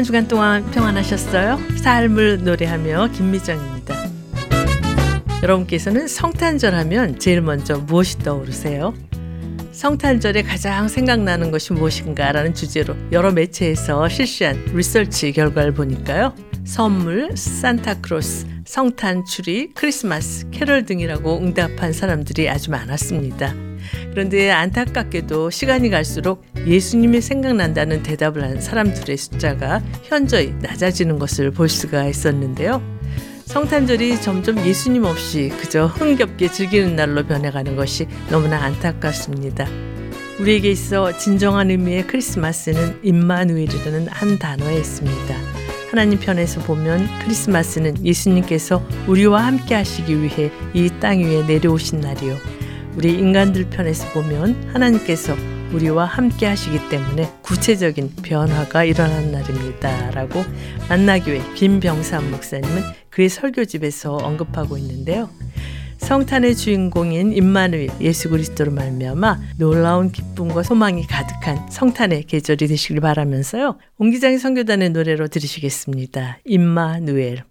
한 주간 동안 평안하셨어요? 삶을 노래하며 김미정입니다. 여러분께서는 성탄절 하면 제일 먼저 무엇이 떠오르세요? 성탄절에 가장 생각나는 것이 무엇인가라는 주제로 여러 매체에서 실시한 리서치 결과를 보니까요. 선물, 산타크로스, 성탄 추리, 크리스마스, 캐럴 등이라고 응답한 사람들이 아주 많았습니다. 그런데 안타깝게도 시간이 갈수록 예수님이 생각난다는 대답을 한 사람들의 숫자가 현저히 낮아지는 것을 볼 수가 있었는데요. 성탄절이 점점 예수님 없이 그저 흥겹게 즐기는 날로 변해가는 것이 너무나 안타깝습니다. 우리에게 있어 진정한 의미의 크리스마스는 임마누엘이라는 한 단어에 있습니다. 하나님 편에서 보면 크리스마스는 예수님께서 우리와 함께 하시기 위해 이 땅 위에 내려오신 날이요. 우리 인간들 편에서 보면 하나님께서 우리와 함께 하시기 때문에 구체적인 변화가 일어난 날입니다. 라고 만나교회 김병삼 목사님은 그의 설교집에서 언급하고 있는데요. 성탄의 주인공인 임마누엘 예수 그리스도로 말미암아 놀라운 기쁨과 소망이 가득한 성탄의 계절이 되시길 바라면서요. 옹기장의 선교단의 노래로 들으시겠습니다. 임마누엘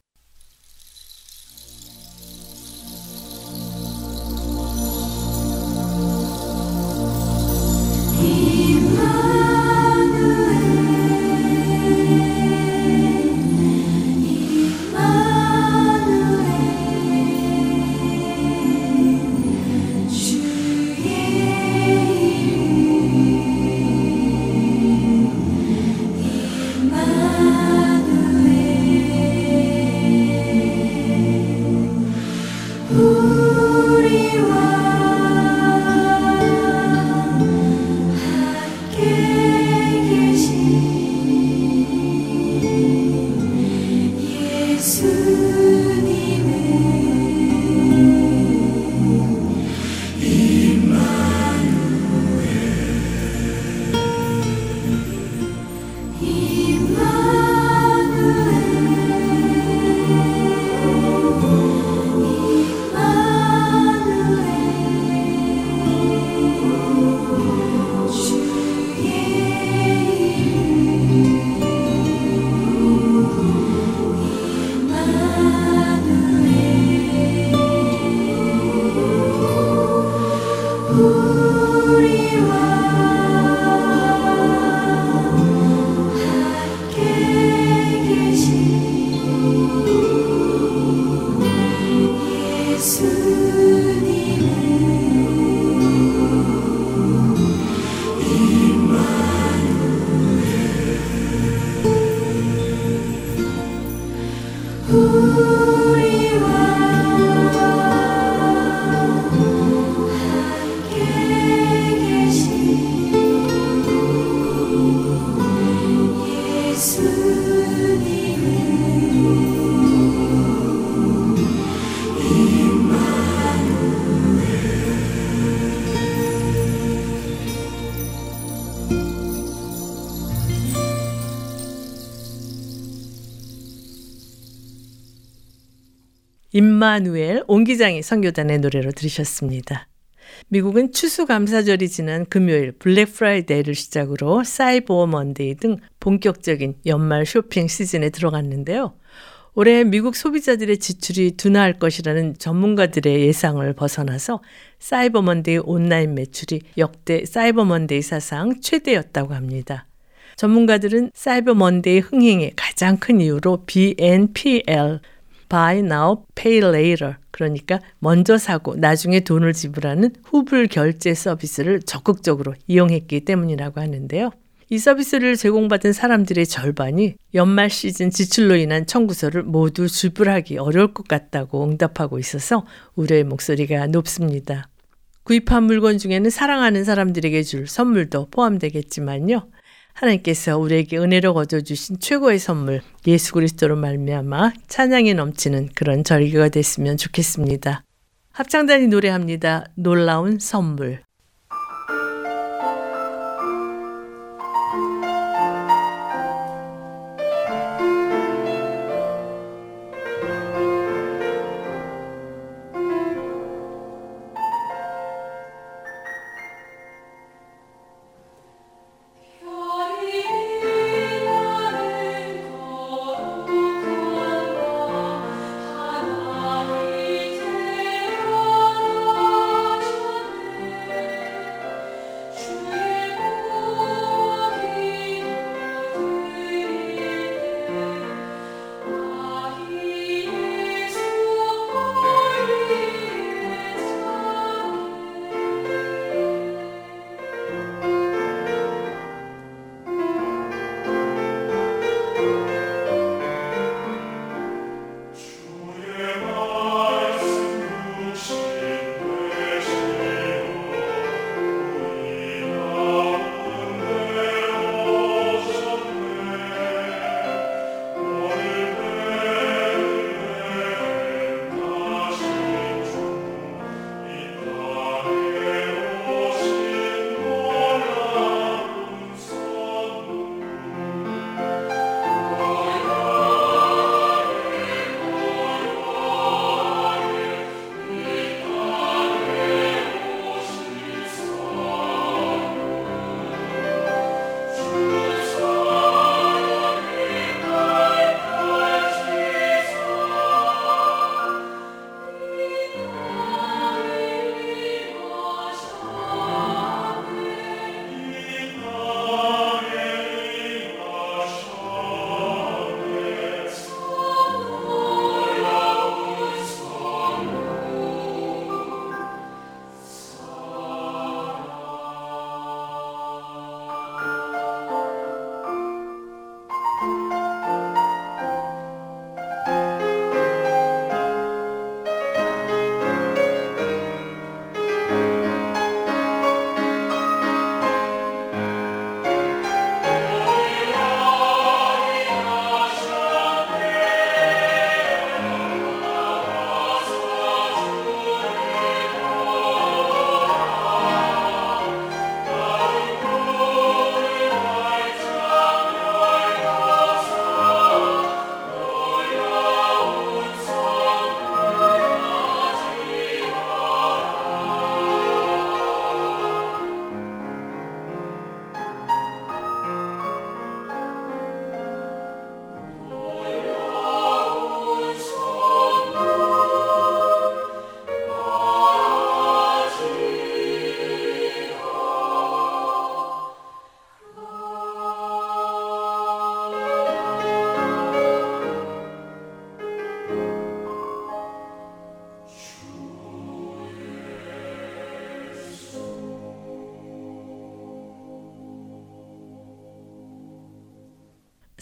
임마누엘 옹기장이 선교단의 노래로 들으셨습니다. 미국은 추수감사절이 지난 금요일 블랙 프라이데이를 시작으로 사이버 먼데이 등 본격적인 연말 쇼핑 시즌에 들어갔는데요. 올해 미국 소비자들의 지출이 둔화할 것이라는 전문가들의 예상을 벗어나서 사이버 먼데이 온라인 매출이 역대 사이버 먼데이 사상 최대였다고 합니다. 전문가들은 사이버 먼데이 흥행의 가장 큰 이유로 BNPL buy now, pay later. 그러니까 먼저 사고 나중에 돈을 지불하는 후불 결제 서비스를 적극적으로 이용했기 때문이라고 하는데요. 이 서비스를 제공받은 사람들의 절반이 연말 시즌 지출로 인한 청구서를 모두 지불하기 어려울 것 같다고 응답하고 있어서 우려의 목소리가 높습니다. 구입한 물건 중에는 사랑하는 사람들에게 줄 선물도 포함되겠지만요. 하나님께서 우리에게 은혜로 거저 주신 최고의 선물 예수 그리스도로 말미암아 찬양이 넘치는 그런 절기가 됐으면 좋겠습니다. 합창단이 노래합니다. 놀라운 선물.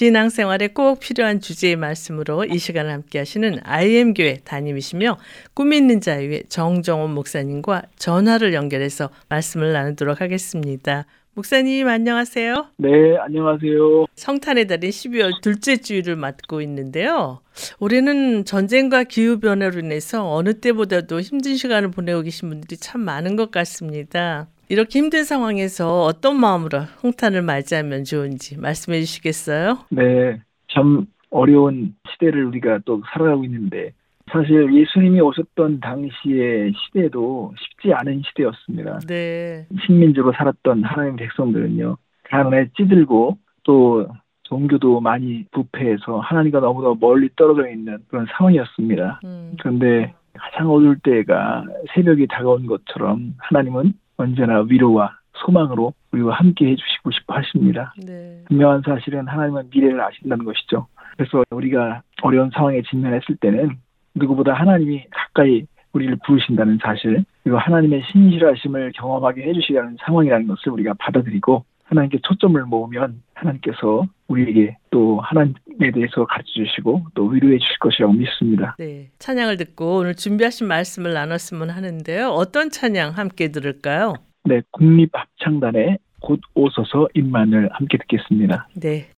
신앙생활에 꼭 필요한 주제의 말씀으로 이 시간을 함께 하시는 IM교회 담임이시며 꿈 있는 자유의 정정원 목사님과 전화를 연결해서 말씀을 나누도록 하겠습니다. 목사님 안녕하세요. 네, 안녕하세요. 성탄의 달인 12월 둘째 주일을 맞고 있는데요. 올해는 전쟁과 기후 변화로 인해서 어느 때보다도 힘든 시간을 보내고 계신 분들이 참 많은 것 같습니다. 이렇게 힘든 상황에서 어떤 마음으로 홍탄을 맞이하면 좋은지 말씀해 주시겠어요? 네, 참 어려운 시대를 우리가 또 살아가고 있는데 사실 예수님이 오셨던 당시의 시대도 쉽지 않은 시대였습니다. 네. 식민지로 살았던 하나님 백성들은요, 가난에 찌들고 또 종교도 많이 부패해서 하나님과 너무나 멀리 떨어져 있는 그런 상황이었습니다. 음. 그런데 가장 어두울 때가 새벽이 다가온 것처럼 하나님은 언제나 위로와 소망으로 우리와 함께 해주시고 싶어 하십니다. 네. 분명한 사실은 하나님은 미래를 아신다는 것이죠. 그래서 우리가 어려운 상황에 직면했을 때는 누구보다 하나님이 가까이 우리를 부르신다는 사실, 그리고 하나님의 신실하심을 경험하게 해주시라는 상황이라는 것을 우리가 받아들이고 하나님께 초점을 모으면 하나님께서 우리에게 또 하나님에 대해서 가르쳐 주시고 또 위로해 주실 것이라고 믿습니다. 네. 찬양을 듣고 오늘 준비하신 말씀을 나눴으면 하는데요. 어떤 찬양 함께 들을까요? 네. 국립합창단의 곧 오소서 임만을 함께 듣겠습니다. 네.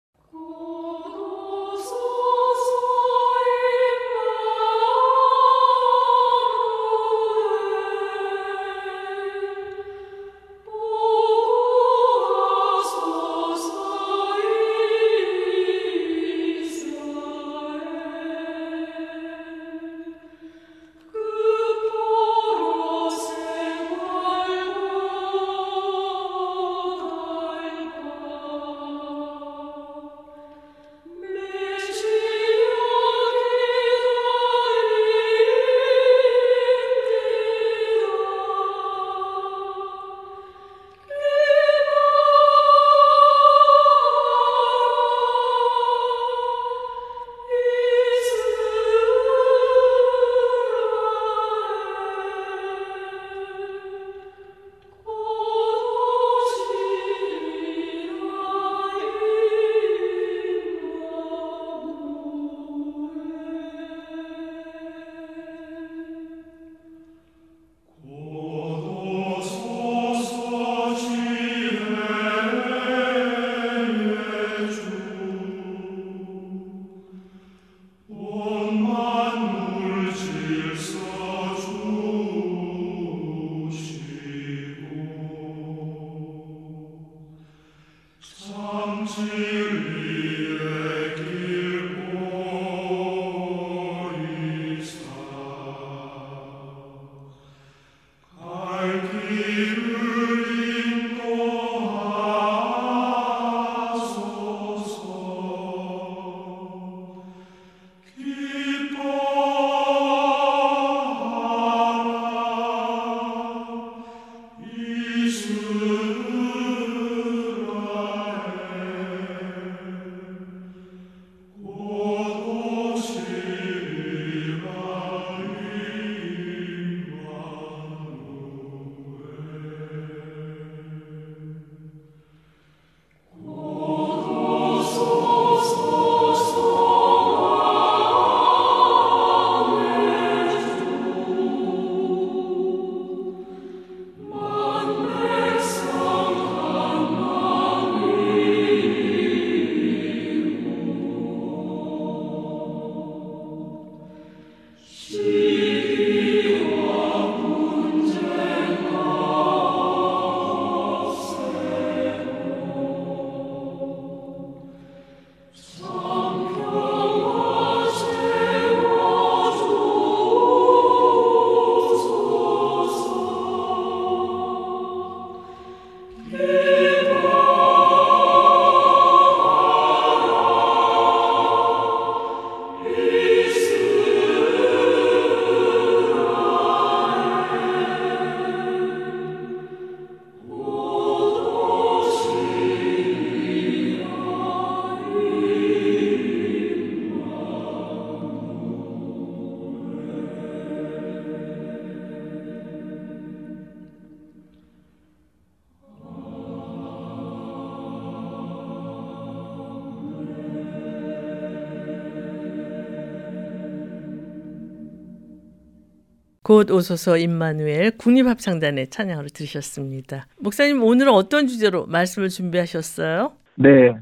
곧 오소서 임마누엘 국립합창단의 찬양으로 들으셨습니다. 목사님 오늘은 어떤 주제로 말씀을 준비하셨어요? 네,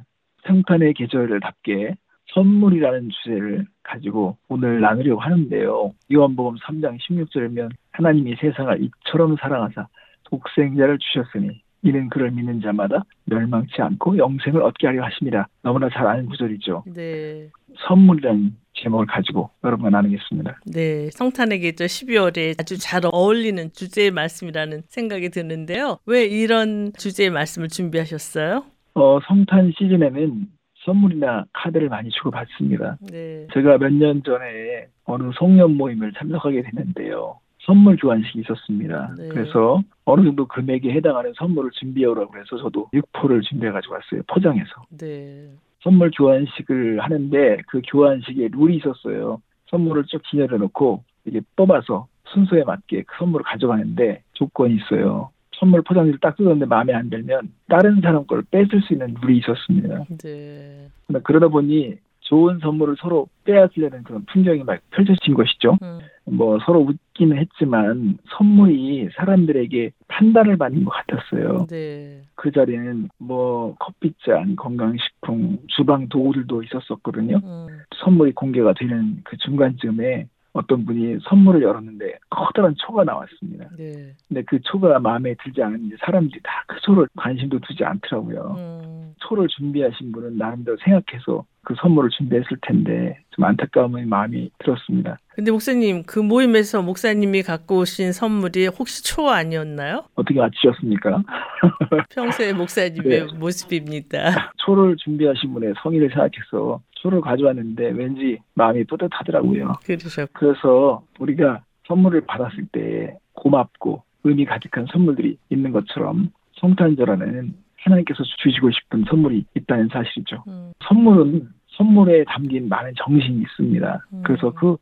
성탄의 계절을답게 선물이라는 주제를 가지고 오늘 나누려고 하는데요. 요한복음 3장 16절이면 하나님이 세상을 이처럼 사랑하사 독생자를 주셨으니 이는 그를 믿는 자마다 멸망치 않고 영생을 얻게 하려 하십니다. 너무나 잘 아는 구절이죠. 네. 선물이라는 제목을 가지고 여러분과 나누겠습니다. 네, 성탄의 계절 12월에 아주 잘 어울리는 주제의 말씀이라는 생각이 드는데요. 왜 이런 주제의 말씀을 준비하셨어요? 어, 성탄 시즌에는 선물이나 카드를 많이 주고 받습니다. 네. 제가 몇 년 전에 어느 송년 모임을 참석하게 됐는데요. 선물 교환식이 있었습니다. 네. 그래서 어느 정도 금액에 해당하는 선물을 준비해 오라고 해서 저도 6포를 준비해 가지고 왔어요. 포장해서. 네. 선물 교환식을 하는데 그 교환식에 룰이 있었어요. 선물을 쭉 진열해 놓고 이게 뽑아서 순서에 맞게 그 선물을 가져가는데 조건이 있어요. 선물 포장지를 딱 뜯었는데 마음에 안 들면 다른 사람 걸 뺏을 수 있는 룰이 있었습니다. 네. 그러다 보니 좋은 선물을 서로 빼앗으려는 그런 풍경이 막 펼쳐진 것이죠. 음. 뭐 서로 웃기는 했지만 선물이 사람들에게 판단을 받는 것 같았어요. 네. 그 자리에는 뭐 커피잔, 건강식품, 주방 도구들도 있었었거든요. 음. 선물이 공개가 되는 그 중간쯤에 어떤 분이 선물을 열었는데 커다란 초가 나왔습니다. 네. 근데 그 초가 마음에 들지 않은데 사람들이 다 그 초를 관심도 두지 않더라고요. 음. 초를 준비하신 분은 나름대로 생각해서 그 선물을 준비했을 텐데 좀 안타까운 마음이 들었습니다. 근데 목사님 그 모임에서 목사님이 갖고 오신 선물이 혹시 초 아니었나요? 어떻게 맞추셨습니까? 평소에 목사님의 네. 모습입니다. 초를 준비하신 분의 성의를 생각해서 초를 가져왔는데 왠지 마음이 뿌듯하더라고요. 그러셨 그래서 우리가 선물을 받았을 때 고맙고 의미 가득한 선물들이 있는 것처럼 성탄절에는 하나님께서 주시고 싶은 선물이 있다는 사실이죠. 음. 선물은 선물에 담긴 많은 정신이 있습니다. 음. 그래서 그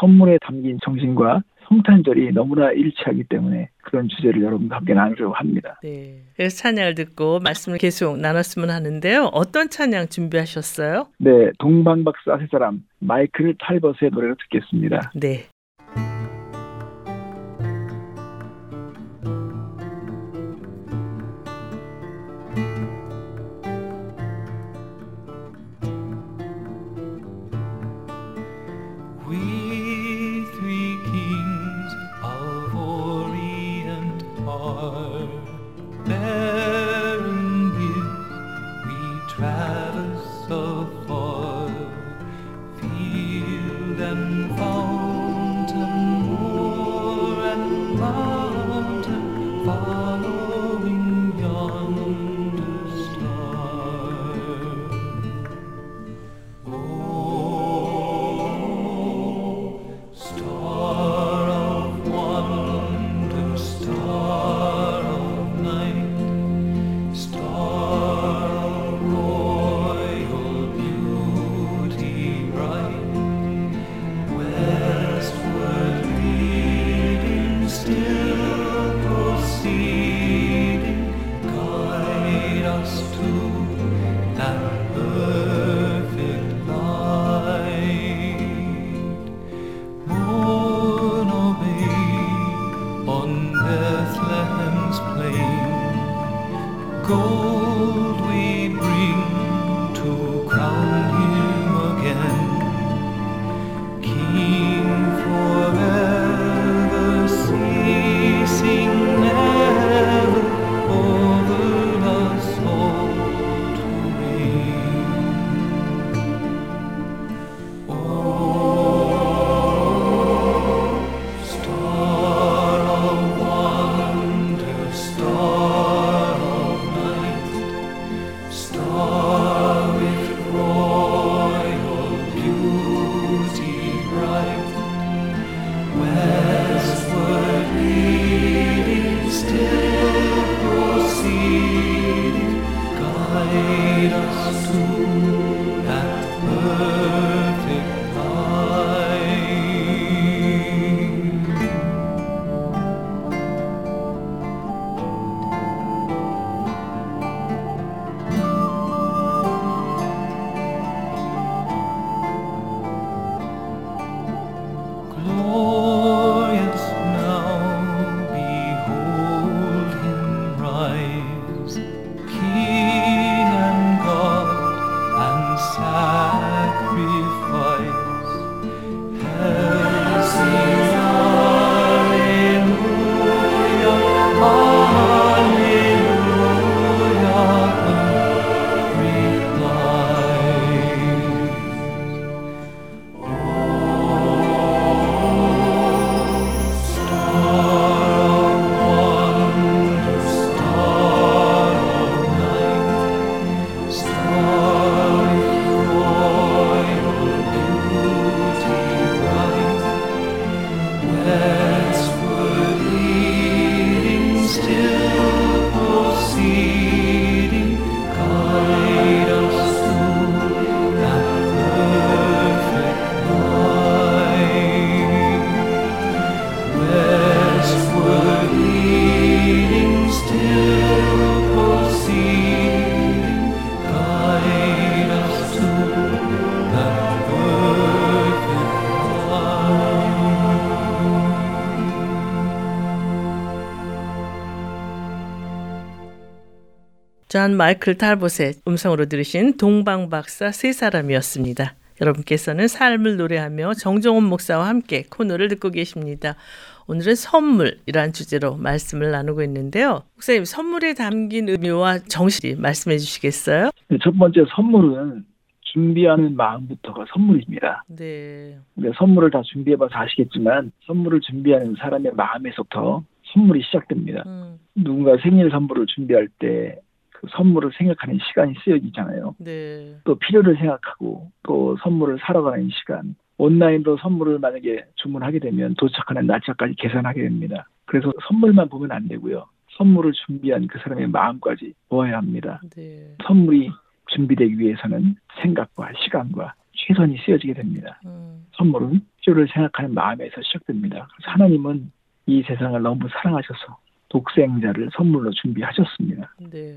선물에 담긴 정신과 성탄절이 너무나 일치하기 때문에 그런 주제를 여러분과 함께 나누려고 합니다. 네. 그래서 찬양을 듣고 말씀을 계속 나눴으면 하는데요. 어떤 찬양 준비하셨어요? 네. 동방박사 세 사람 마이클 탈벗의 노래를 듣겠습니다. 네. Oh. 존 마이클 탈봇의 음성으로 들으신 동방박사 세 사람이었습니다. 여러분께서는 삶을 노래하며 정종원 목사와 함께 코너를 듣고 계십니다. 오늘은 선물이란 주제로 말씀을 나누고 있는데요. 목사님, 선물에 담긴 의미와 정신을 말씀해 주시겠어요? 네, 첫 번째 선물은 준비하는 마음부터가 선물입니다. 네. 네, 선물을 다 준비해봐서 아시겠지만 선물을 준비하는 사람의 마음에서부터 선물이 시작됩니다. 음. 누군가 생일 선물을 준비할 때그 선물을 생각하는 시간이 쓰여지잖아요. 네. 또 필요를 생각하고 또 선물을 사러 가는 시간. 온라인으로 선물을 만약에 주문하게 되면 도착하는 날짜까지 계산하게 됩니다. 그래서 선물만 보면 안 되고요. 선물을 준비한 그 사람의 마음까지 보아야 합니다. 네. 선물이 준비되기 위해서는 생각과 시간과 최선이 쓰여지게 됩니다. 음. 선물은 필요를 생각하는 마음에서 시작됩니다. 그래서 하나님은 이 세상을 너무 사랑하셔서 독생자를 선물로 준비하셨습니다. 네.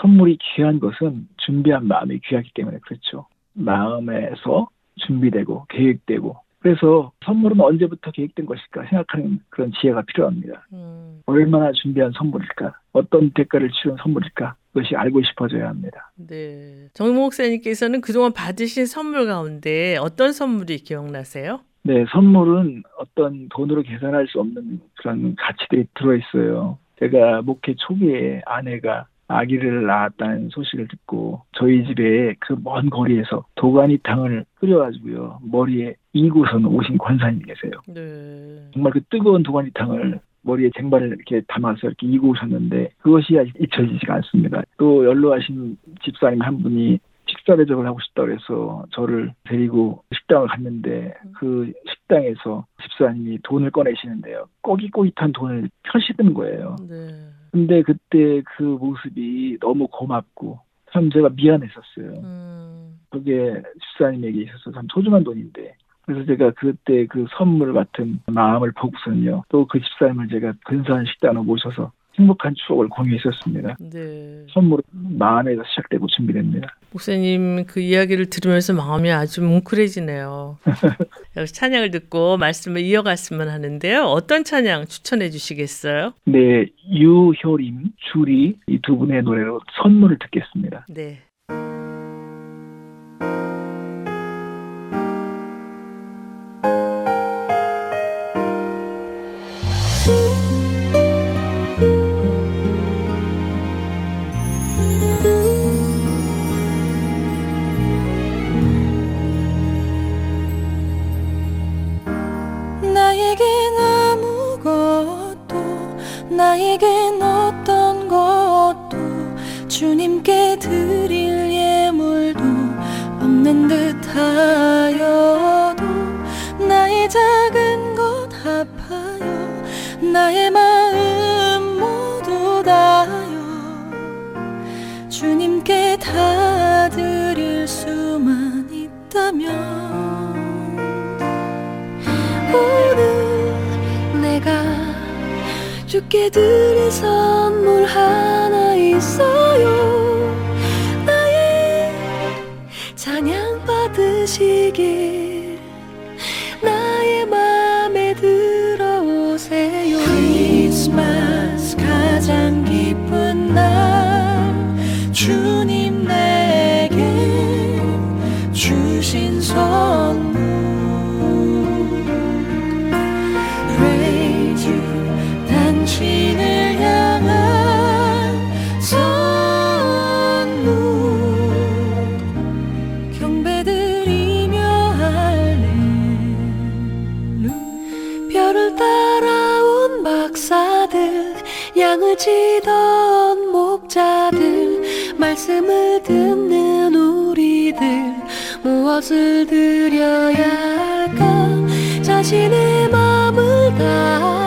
선물이 귀한 것은 준비한 마음이 귀하기 때문에 그렇죠. 마음에서 준비되고 계획되고 그래서 선물은 언제부터 계획된 것일까 생각하는 그런 지혜가 필요합니다. 음. 얼마나 준비한 선물일까? 어떤 대가를 치른 선물일까? 그것이 알고 싶어져야 합니다. 네. 정 목사님께서는 그동안 받으신 선물 가운데 어떤 선물이 기억나세요? 네, 선물은 어떤 돈으로 계산할 수 없는 그런 가치들이 들어있어요. 제가 목회 초기에 아내가 아기를 낳았다는 소식을 듣고 저희 집에 그 먼 거리에서 도가니탕을 끓여가지고요 머리에 이구선 오신 권사님 계세요. 네. 정말 그 뜨거운 도가니탕을 머리에 쟁반을 이렇게 담아서 이렇게 이고 오셨는데 그것이 잊혀지지가 않습니다. 또 연로하신 집사님 한 분이 식사 대접을 하고 싶다고 해서 저를 데리고 식당을 갔는데 그 식당에서 집사님이 돈을 꺼내시는데요. 꼬깃꼬깃한 돈을 펴시는 거예요. 네. 근데 그때 그 모습이 너무 고맙고 참 제가 미안했었어요. 음. 그게 집사님에게 있어서 참 소중한 돈인데 그래서 제가 그때 그 선물 같은 마음을 보고서는요. 또 그 집사님을 제가 근사한 식당으로 모셔서 행복한 추억을 공유했었습니다. 네. 선물은 마음에서 시작되고 준비됩니다. 목사님 그 이야기를 들으면서 마음이 아주 뭉클해지네요. 찬양을 듣고 말씀을 이어갔으면 하는데요. 어떤 찬양 추천해 주시겠어요? 네, 유효림, 주리 이 두 분의 노래로 선물을 듣겠습니다. 네. 주님께 드릴 예물도 없는 듯하여도 나의 작은 것 합하여 나의 마음 모두 다하여 주님께 다 드릴 수만 있다면 오늘 주께 드릴 선물 하나 있어요. 나의 찬양 받으시길 말씀을 듣는 우리들 무엇을 드려야 할까? 자신의 마음을 다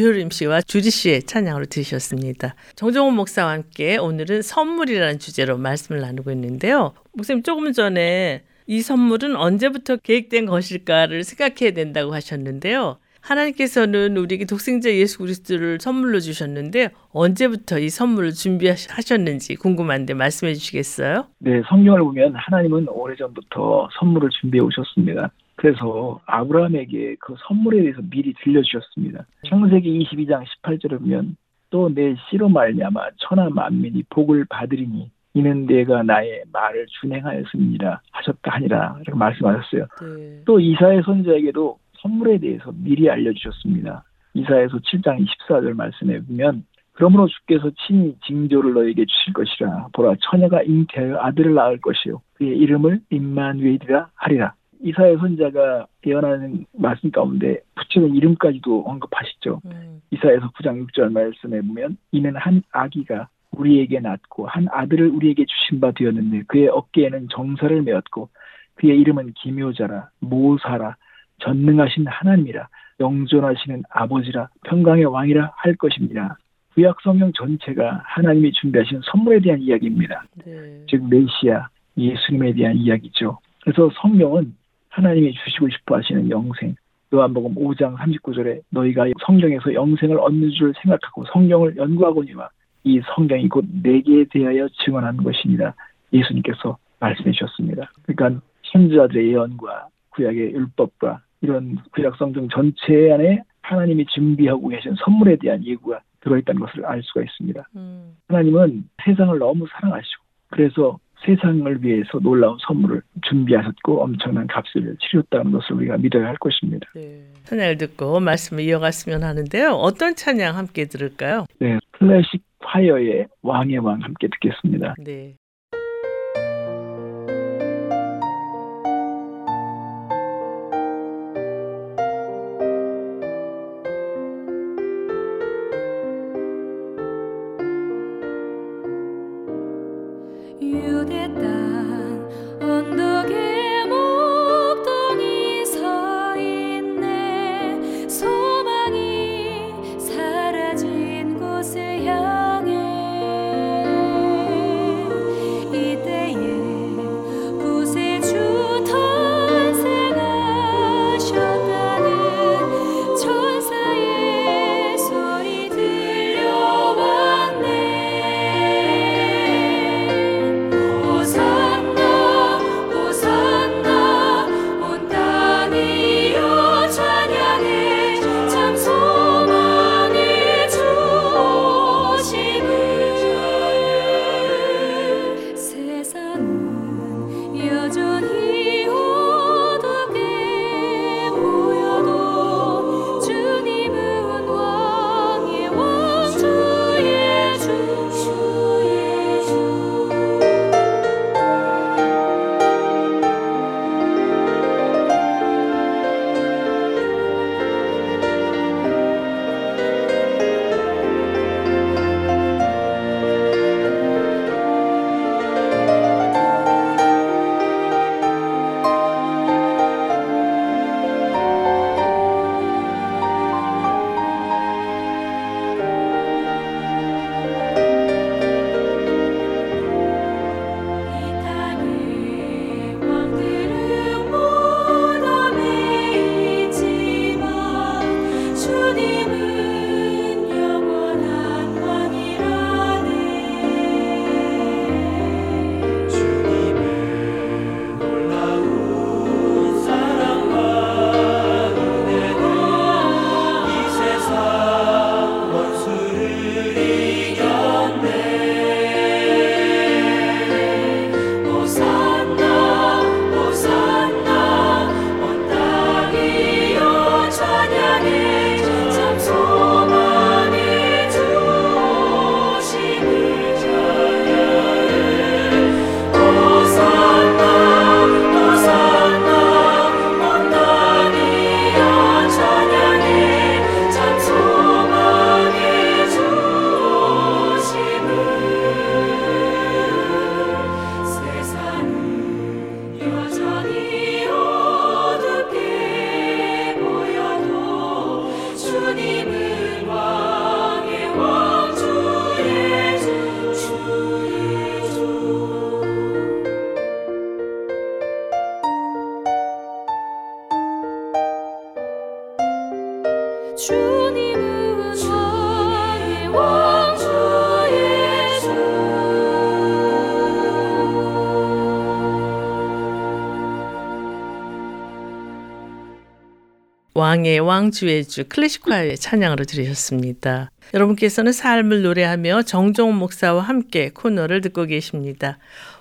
유효림 씨와 주지 씨의 찬양으로 들으셨습니다. 정정훈 목사와 함께 오늘은 선물이라는 주제로 말씀을 나누고 있는데요. 목사님 조금 전에 이 선물은 언제부터 계획된 것일까를 생각해야 된다고 하셨는데요. 하나님께서는 우리에게 독생자 예수 그리스도를 선물로 주셨는데 언제부터 이 선물을 준비하셨는지 궁금한데 말씀해 주시겠어요? 네, 성경을 보면 하나님은 오래전부터 선물을 준비해 오셨습니다. 그래서 아브라함에게 그 선물에 대해서 미리 들려주셨습니다. 창세기 22장 18절에 보면 또 내 씨로 말미암아 천하 만민이 복을 받으리니 이는 내가 나의 말을 준행하였습니다 하셨다 하니라 이렇게 말씀하셨어요. 네. 또 이사의 선자에게도 선물에 대해서 미리 알려주셨습니다. 이사에서 7장 24절 말씀에 보면 그러므로 주께서 친히 징조를 너에게 주실 것이라 보라 처녀가 잉태하여 아들을 낳을 것이요 그의 이름을 임만웨이리라 하리라 이사의 선자가 예언하는 말씀 가운데 붙이는 이름까지도 언급하시죠. 음. 이사에서 9장 6절 말씀에 보면 이는 한 아기가 우리에게 낳고 한 아들을 우리에게 주신 바 되었는데 그의 어깨에는 정사를 메었고 그의 이름은 기묘자라 모사라 전능하신 하나님이라 영존하시는 아버지라 평강의 왕이라 할 것입니다. 구약 성경 전체가 하나님이 준비하신 선물에 대한 이야기입니다. 네. 즉 메시아 예수님에 대한 이야기죠. 그래서 성경은 하나님이 주시고 싶어 하시는 영생 요한복음 5장 39절에 너희가 성경에서 영생을 얻는 줄 생각하고 성경을 연구하거니와 이 성경이 곧 내게 대하여 증언하는 것입니다. 예수님께서 말씀해 주셨습니다. 그러니까 선지자들의 예언과 구약의 율법과 이런 구약 성경 전체 안에 하나님이 준비하고 계신 선물에 대한 예고가 들어있다는 것을 알 수가 있습니다. 음. 하나님은 세상을 너무 사랑하시고 그래서 세상을 위해서 놀라운 선물을 준비하셨고 엄청난 값을 치렀다는 것을 우리가 믿어야 할 것입니다. 네. 찬양을 듣고 말씀을 이어갔으면 하는데요. 어떤 찬양 함께 들을까요? 네, 클래식 화이어의 왕의 왕 함께 듣겠습니다. 네. 왕의 왕주의 주 클래식화의 찬양으로 들으셨습니다. 여러분께서는 삶을 노래하며 정종 목사와 함께 코너를 듣고 계십니다.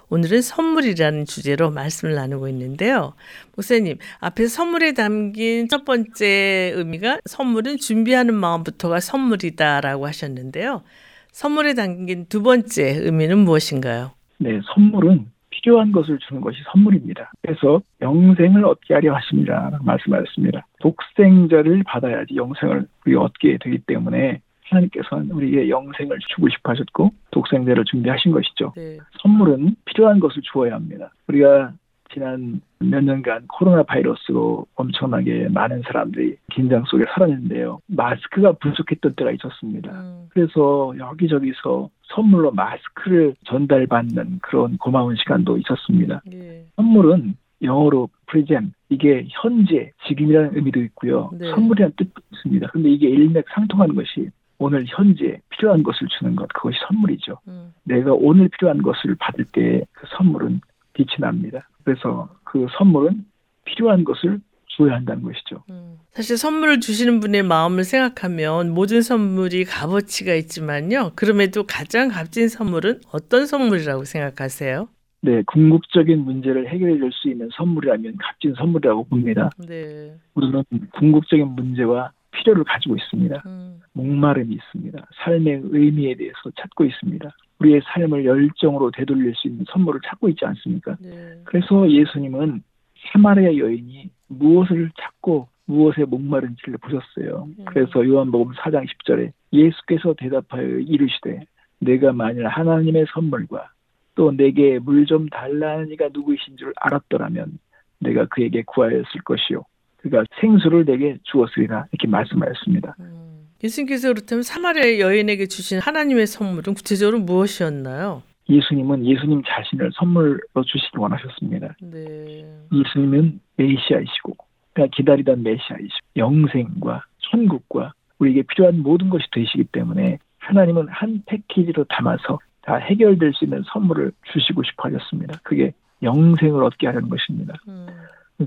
오늘은 선물이라는 주제로 말씀을 나누고 있는데요. 목사님, 앞에서 선물에 담긴 첫 번째 의미가 선물은 준비하는 마음부터가 선물이다라고 하셨는데요. 선물에 담긴 두 번째 의미는 무엇인가요? 네, 선물은 필요한 것을 주는 것이 선물입니다. 그래서 영생을 얻게 하려 하십니다. 말씀하셨습니다. 독생자를 받아야지 영생을 우리 얻게 되기 때문에 하나님께서는 우리에게 영생을 주고 싶어 하셨고 독생자를 준비하신 것이죠. 네. 선물은 필요한 것을 주어야 합니다. 우리가 지난 몇 년간 코로나 바이러스로 엄청나게 많은 사람들이 긴장 속에 살았는데요. 마스크가 부족했던 때가 있었습니다. 음. 그래서 여기저기서 선물로 마스크를 전달받는 그런 고마운 시간도 있었습니다. 네. 선물은 영어로 프리젠 이게 현재 지금이라는 의미도 있고요. 네. 선물이라는 뜻도 있습니다. 근데 이게 일맥상통하는 것이 오늘 현재 필요한 것을 주는 것 그것이 선물이죠. 음. 내가 오늘 필요한 것을 받을 때 그 선물은 빛이 납니다. 그래서 그 선물은 필요한 것을 줘야 한다는 것이죠. 음. 사실 선물을 주시는 분의 마음을 생각하면 모든 선물이 값어치가 있지만요. 그럼에도 가장 값진 선물은 어떤 선물이라고 생각하세요? 네, 궁극적인 문제를 해결해 줄 수 있는 선물이라면 값진 선물이라고 봅니다. 네. 우리는 궁극적인 문제와 필요를 가지고 있습니다. 음. 목마름이 있습니다. 삶의 의미에 대해서 찾고 있습니다. 우리의 삶을 열정으로 되돌릴 수 있는 선물을 찾고 있지 않습니까? 네. 그래서 예수님은 사마리아 여인이 무엇을 찾고 무엇에 목마른지를 보셨어요. 네. 그래서 요한복음 4장 10절에 예수께서 대답하여 이르시되 내가 만일 하나님의 선물과 또 내게 물 좀 달라는 이가 누구이신 줄 알았더라면 내가 그에게 구하였을 것이요. 그가 생수를 내게 주었으리라 이렇게 말씀하였습니다. 음. 예수님께서 그렇다면 사마리아 여인에게 주신 하나님의 선물은 구체적으로 무엇이었나요? 예수님은 예수님 자신을 선물로 주시기 원하셨습니다. 네. 예수님은 메시아이시고 그러니까 기다리던 메시아이시고 영생과 천국과 우리에게 필요한 모든 것이 되시기 때문에 하나님은 한 패키지로 담아서 다 해결될 수 있는 선물을 주시고 싶어 하셨습니다. 그게 영생을 얻게 하려는 것입니다. 음.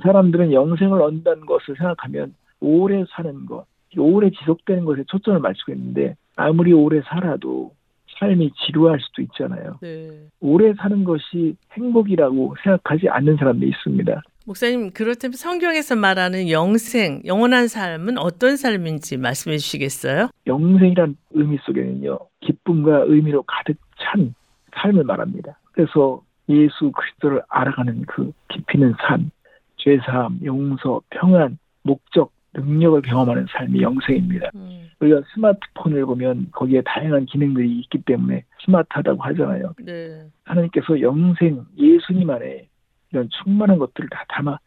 사람들은 영생을 얻는다는 것을 생각하면 오래 사는 것, 오래 지속되는 것에 초점을 맞추고 있는데 아무리 오래 살아도 삶이 지루할 수도 있잖아요. 네. 오래 사는 것이 행복이라고 생각하지 않는 사람도 있습니다. 목사님, 그렇다면 성경에서 말하는 영생, 영원한 삶은 어떤 삶인지 말씀해 주시겠어요? 영생이란 의미 속에는요, 기쁨과 의미로 가득 찬 삶을 말합니다. 그래서 예수 그리스도를 알아가는 그 깊이는 삶, 죄사함, 용서, 평안, 목적, 능력을 경험하는 삶이 영생입니다. 음. 우리가 스마트폰을 보면 거기에 다양한 기능들이 있기 때문에 스마트하다고 하잖아요. 네. 하나님께서 영생 예수님 안에 이런 충만한 것들을 다 담아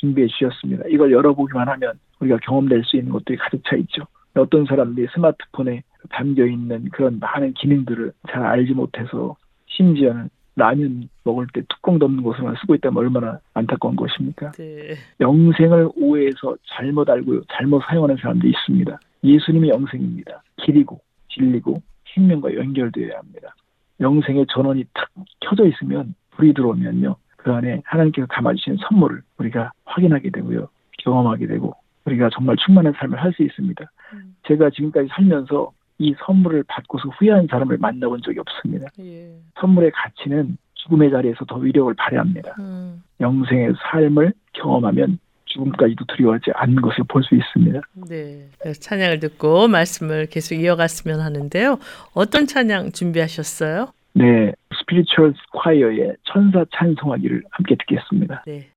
준비해 주셨습니다. 이걸 열어보기만 하면 우리가 경험될 수 있는 것들이 가득 차 있죠. 어떤 사람들이 스마트폰에 담겨 있는 그런 많은 기능들을 잘 알지 못해서 심지어는 라면 먹을 때 뚜껑 덮는 것으로만 쓰고 있다면 얼마나 안타까운 것입니까? 네. 영생을 오해해서 잘못 알고 잘못 사용하는 사람도 있습니다. 예수님이 영생입니다. 길이고 진리고 생명과 연결되어야 합니다. 영생의 전원이 탁 켜져 있으면 불이 들어오면요. 그 안에 하나님께서 담아주신 선물을 우리가 확인하게 되고요. 경험하게 되고 우리가 정말 충만한 삶을 할 수 있습니다. 음. 제가 지금까지 살면서 이 선물을 받고서 후회한 사람을 만나본 적이 없습니다. 예. 선물의 가치는 죽음의 자리에서 더 위력을 발휘합니다. 음. 영생의 삶을 경험하면 죽음까지도 두려워하지 않는 것을 볼 수 있습니다. 네. 찬양을 듣고 말씀을 계속 이어갔으면 하는데요. 어떤 찬양 준비하셨어요? 네. 스피리추얼 스콰이어의 천사 찬송하기를 함께 듣겠습니다. 네.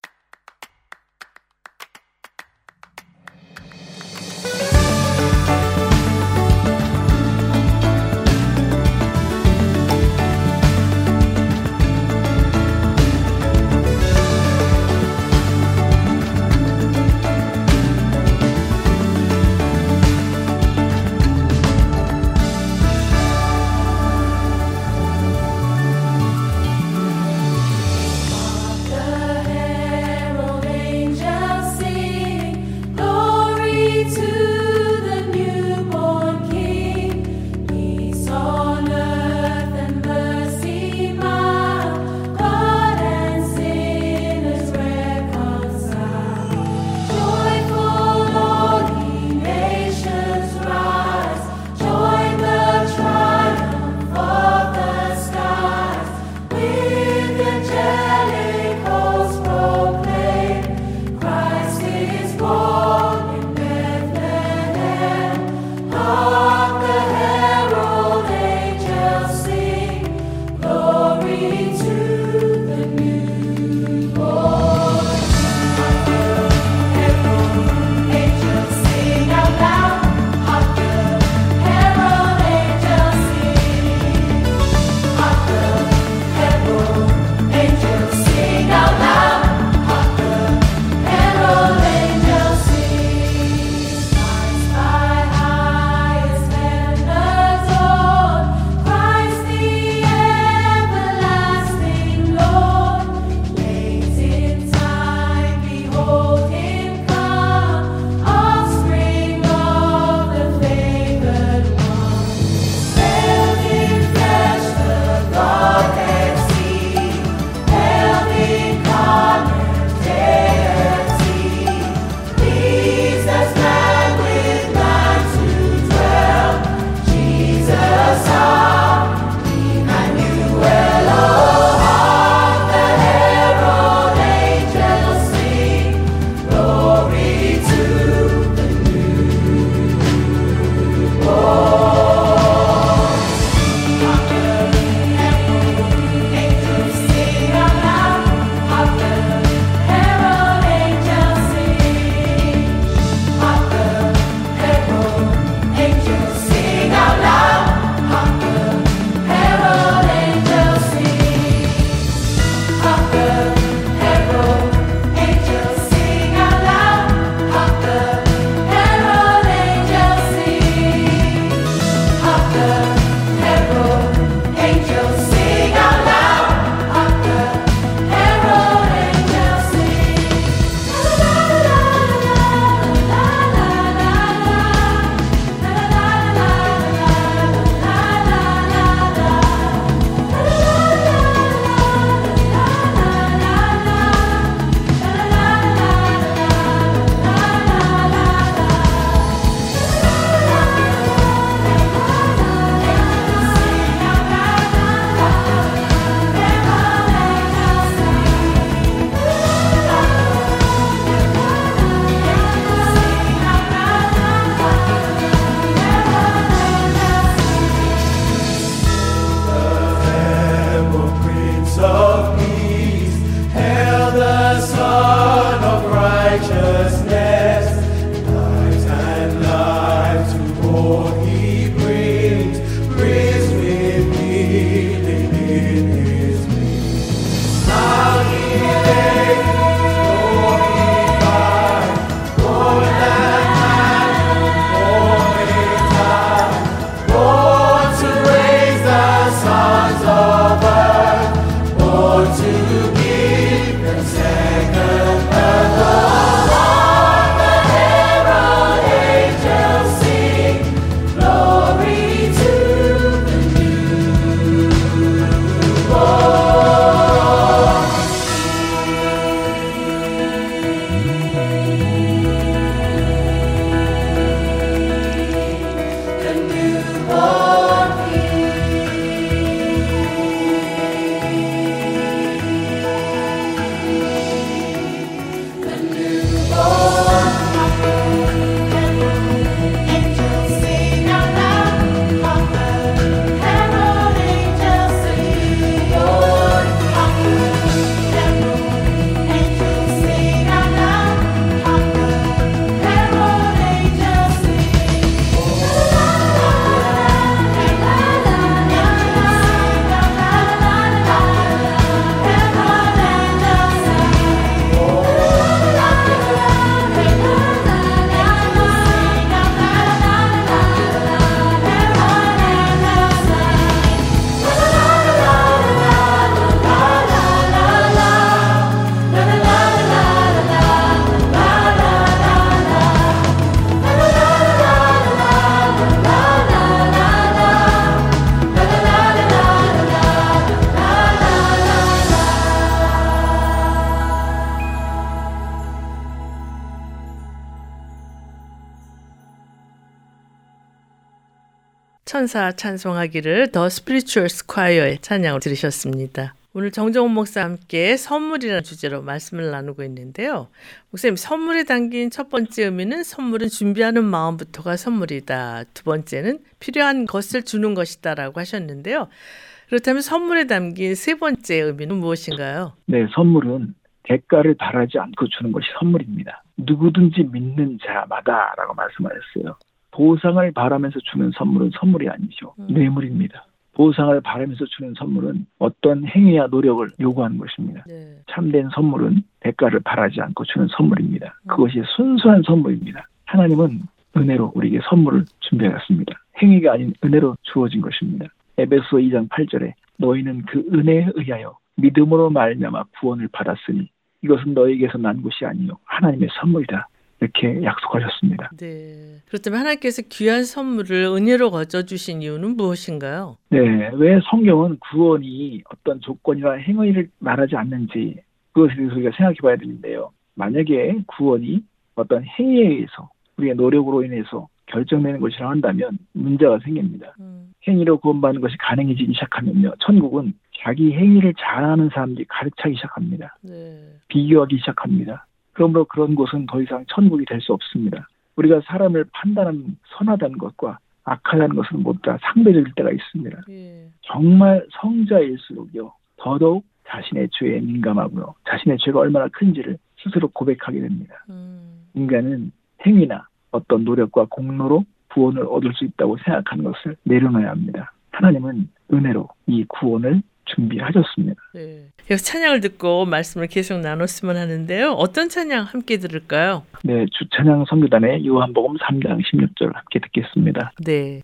천사 찬송하기를 The Spirituals Choir의 찬양을 들으셨습니다. 오늘 정정훈 목사와 함께 선물이라는 주제로 말씀을 나누고 있는데요. 목사님, 선물에 담긴 첫 번째 의미는 선물은 준비하는 마음부터가 선물이다. 두 번째는 필요한 것을 주는 것이다 라고 하셨는데요. 그렇다면 선물에 담긴 세 번째 의미는 무엇인가요? 네, 선물은 대가를 바라지 않고 주는 것이 선물입니다. 누구든지 믿는 자마다라고 말씀하셨어요. 보상을 바라면서 주는 선물은 선물이 아니죠. 음. 뇌물입니다. 보상을 바라면서 주는 선물은 어떤 행위와 노력을 요구하는 것입니다. 네. 참된 선물은 대가를 바라지 않고 주는 선물입니다. 음. 그것이 순수한 선물입니다. 하나님은 은혜로 우리에게 선물을 준비하였습니다. 행위가 아닌 은혜로 주어진 것입니다. 에베소 2장 8절에 너희는 그 은혜에 의하여 믿음으로 말미암아 구원을 받았으니 이것은 너에게서 난 것이 아니요 하나님의 선물이다. 이렇게 약속하셨습니다. 네. 그렇다면 하나님께서 귀한 선물을 은혜로 거저 주신 이유는 무엇인가요? 네. 왜 성경은 구원이 어떤 조건이나 행위를 말하지 않는지 그것에 대해서 우리가 생각해 봐야 되는데요. 만약에 구원이 어떤 행위에 의해서 우리의 노력으로 인해서 결정되는 것이라 한다면 문제가 생깁니다. 음. 행위로 구원받는 것이 가능해지기 시작하면요. 천국은 자기 행위를 잘하는 사람들이 가득 차기 시작합니다. 네. 비교하기 시작합니다. 그러므로 그런 곳은 더 이상 천국이 될 수 없습니다. 우리가 사람을 판단하는 선하다는 것과 악하다는 것은 모두 다 상대적일 때가 있습니다. 예. 정말 성자일수록요, 더더욱 자신의 죄에 민감하고요, 자신의 죄가 얼마나 큰지를 스스로 고백하게 됩니다. 음. 인간은 행위나 어떤 노력과 공로로 구원을 얻을 수 있다고 생각하는 것을 내려놔야 합니다. 하나님은 은혜로 이 구원을 준비하셨습니다. 네. 찬양을 듣고 말씀을 계속 나눴으면 하는데요. 어떤 찬양 함께 들을까요? 네, 주찬양 선교단의 요한복음 3장 16절 함께 듣겠습니다. 네.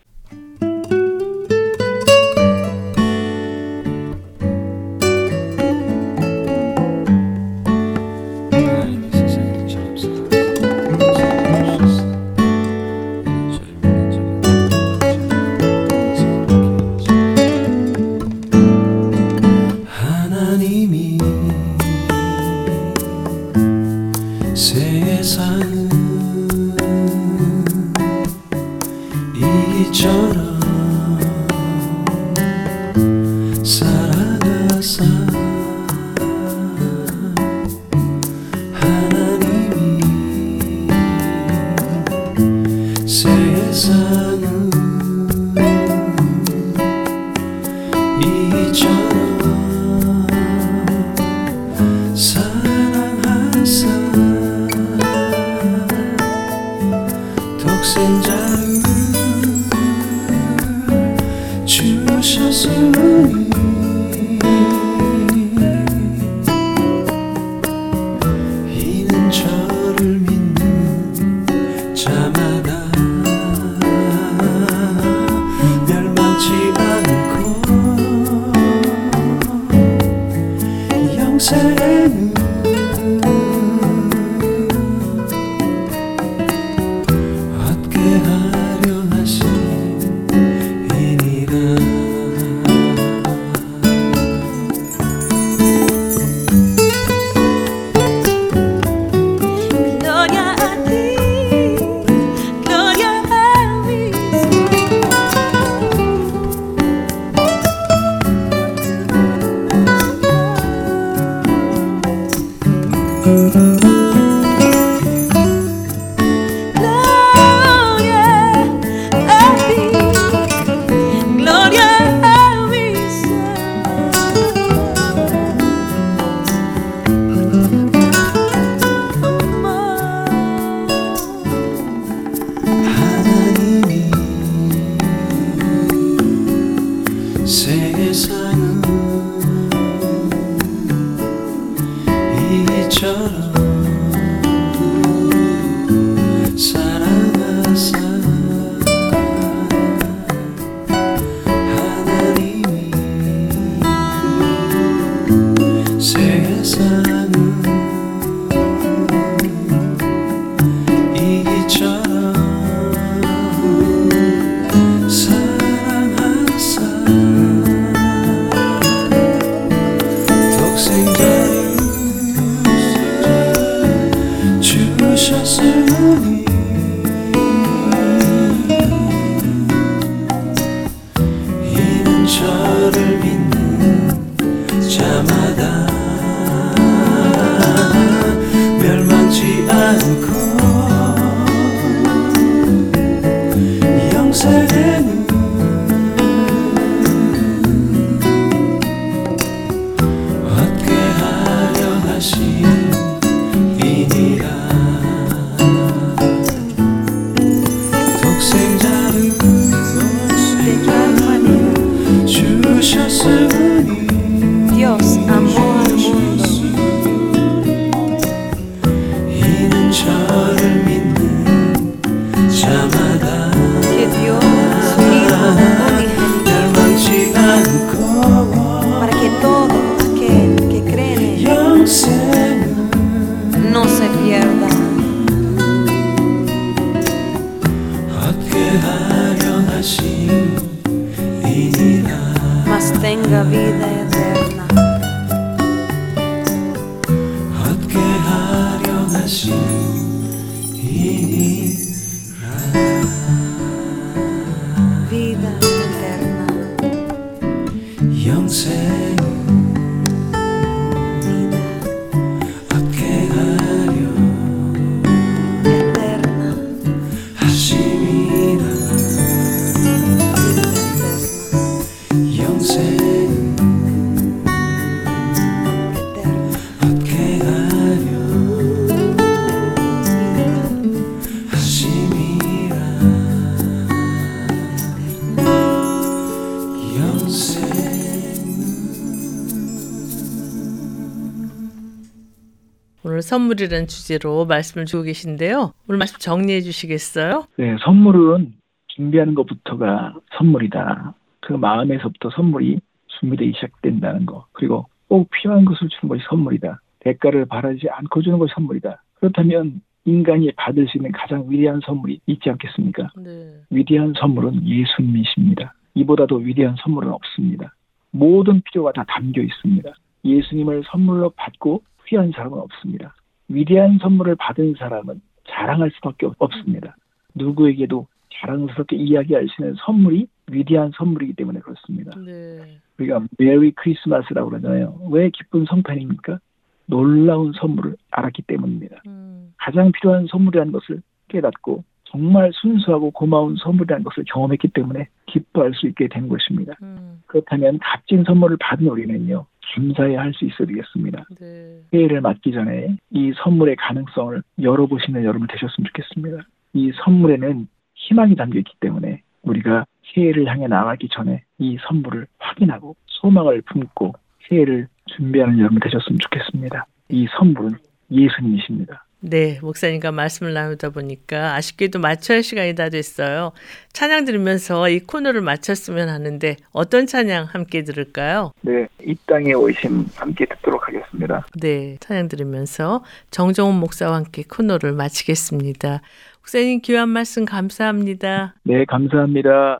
선물이라는 주제로 말씀을 주고 계신데요. 오늘 말씀 정리해 주시겠어요? 네, 선물은 준비하는 것부터가 선물이다. 그 마음에서부터 선물이 준비되기 시작된다는 거. 그리고 꼭 필요한 것을 주는 것이 선물이다. 대가를 바라지 않고 주는 것이 선물이다. 그렇다면 인간이 받을 수 있는 가장 위대한 선물이 있지 않겠습니까? 네. 위대한 선물은 예수님이십니다. 이보다 더 위대한 선물은 없습니다. 모든 필요가 다 담겨 있습니다. 예수님을 선물로 받고 후회한 사람은 없습니다. 위대한 선물을 받은 사람은 자랑할 수밖에 없- 없습니다. 누구에게도 자랑스럽게 이야기할 수 있는 선물이 위대한 선물이기 때문에 그렇습니다. 네. 우리가 메리 크리스마스라고 그러잖아요. 왜 기쁜 성탄입니까? 놀라운 선물을 알았기 때문입니다. 음. 가장 필요한 선물이라는 것을 깨닫고 정말 순수하고 고마운 선물이라는 것을 경험했기 때문에 기뻐할 수 있게 된 것입니다. 음. 그렇다면 값진 선물을 받은 우리는요, 감사해야 할 수 있어야 되겠습니다. 네. 새해를 맞기 전에 이 선물의 가능성을 열어보시는 여러분 되셨으면 좋겠습니다. 이 선물에는 희망이 담겨 있기 때문에 우리가 새해를 향해 나가기 전에 이 선물을 확인하고 소망을 품고 새해를 준비하는 여러분 되셨으면 좋겠습니다. 이 선물은 예수님이십니다. 네, 목사님과 말씀을 나누다 보니까 아쉽게도 마쳐야 할 시간이 다 됐어요. 찬양 들으면서 이 코너를 마쳤으면 하는데 어떤 찬양 함께 들을까요? 네, 이 땅에 오심 함께 듣도록 하겠습니다. 네, 찬양 들으면서 정정훈 목사와 함께 코너를 마치겠습니다. 목사님 귀한 말씀 감사합니다. 네, 감사합니다.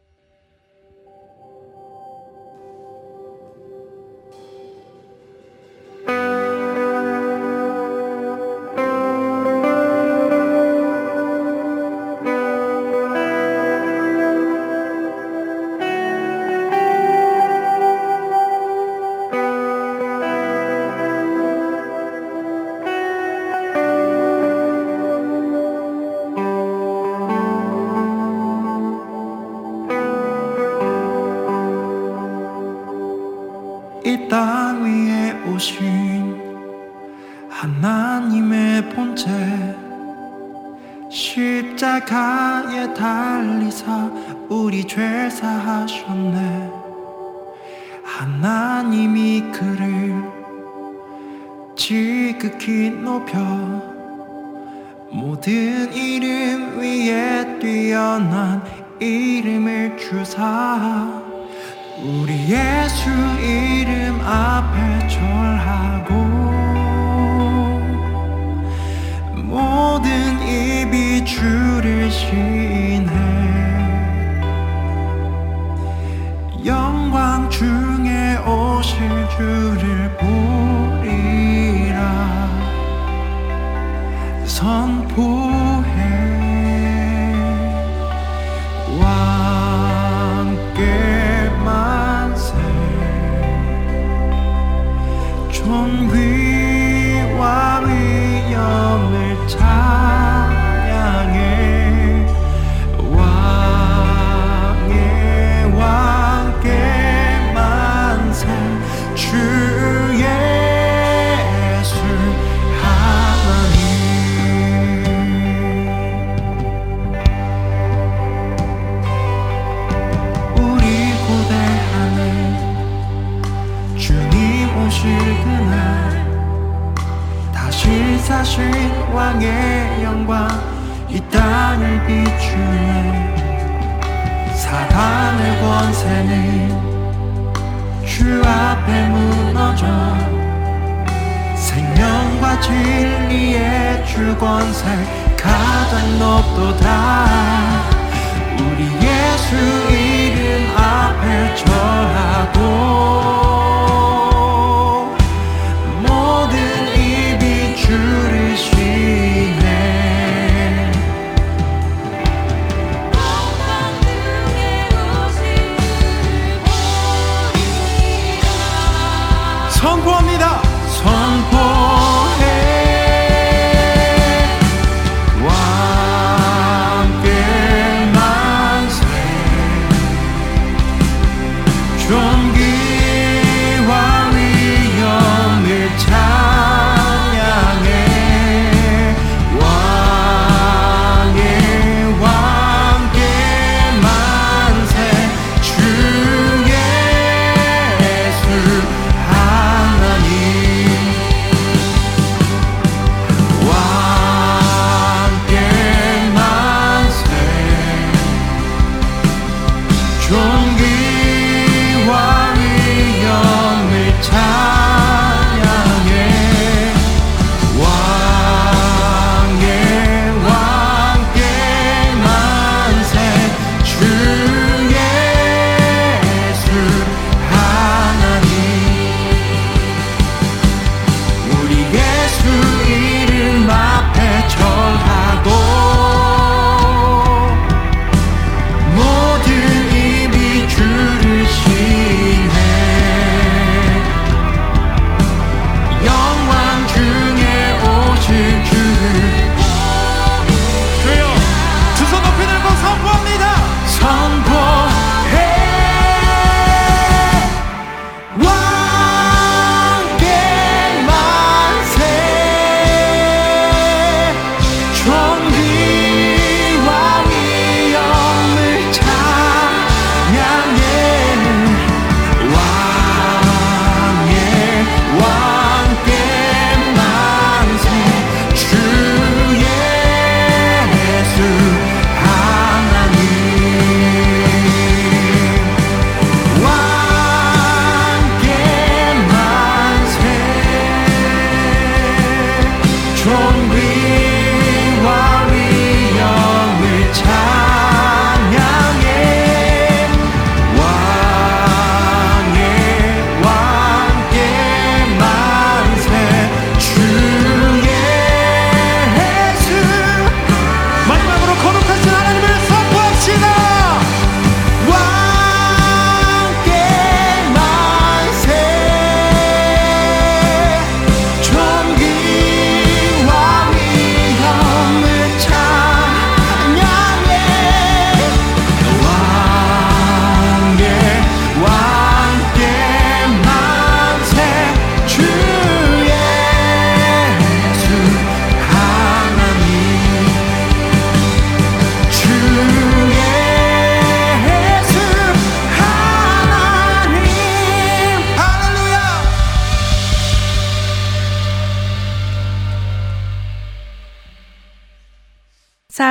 Join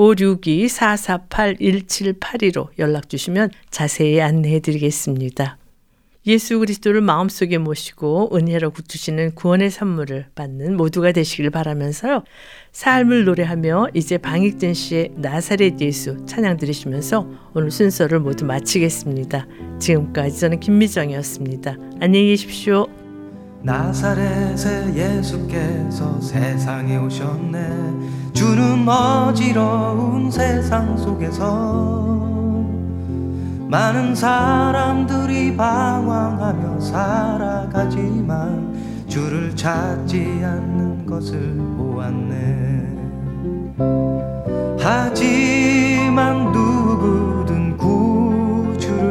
562-448-1782로 연락 주시면 자세히 안내해 드리겠습니다. 예수 그리스도를 마음속에 모시고 은혜로 주시는 구원의 선물을 받는 모두가 되시길 바라면서요. 삶을 노래하며 이제 방익진 씨의 나사렛 예수 찬양 들으시면서 오늘 순서를 모두 마치겠습니다. 지금까지 저는 김미정이었습니다. 안녕히 계십시오. 나사렛의 예수께서 세상에 오셨네. 주는 어지러운 세상 속에서 많은 사람들이 방황하며 살아가지만 주를 찾지 않는 것을 보았네. 하지만 누구든 구주를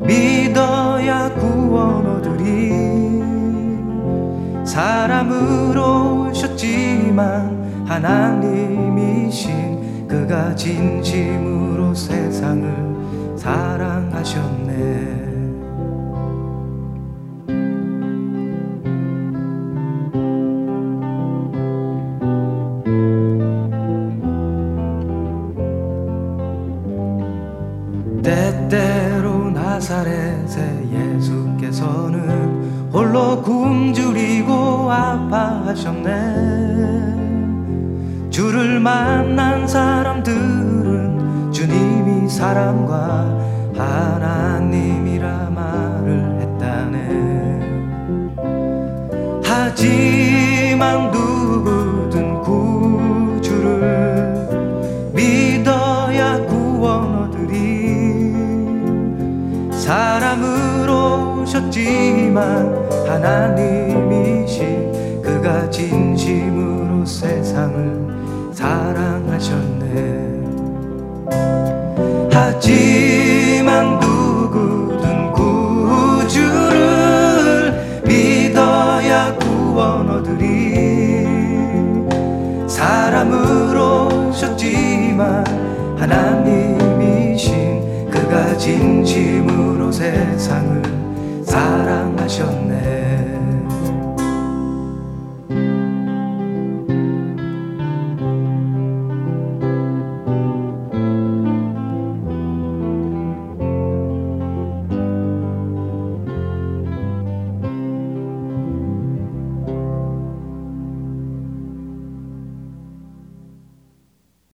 믿어야 구 사람으로 오셨지만 하나님이신 그가 진심으로 세상을 사랑하셨네 하셨네. 주를 만난 사람들은 주님이 사랑과 하나님이라 말을 했다네. 하지만 누구든 구주를 믿어야 구원 얻으리 사람으로 오셨지만 하나님 세상을 사랑하셨네. 하지만 누구든 구주를 믿어야 구원 얻으리 사람으로 오셨지만 하나님이신 그가 진심으로 세상을 사랑하셨네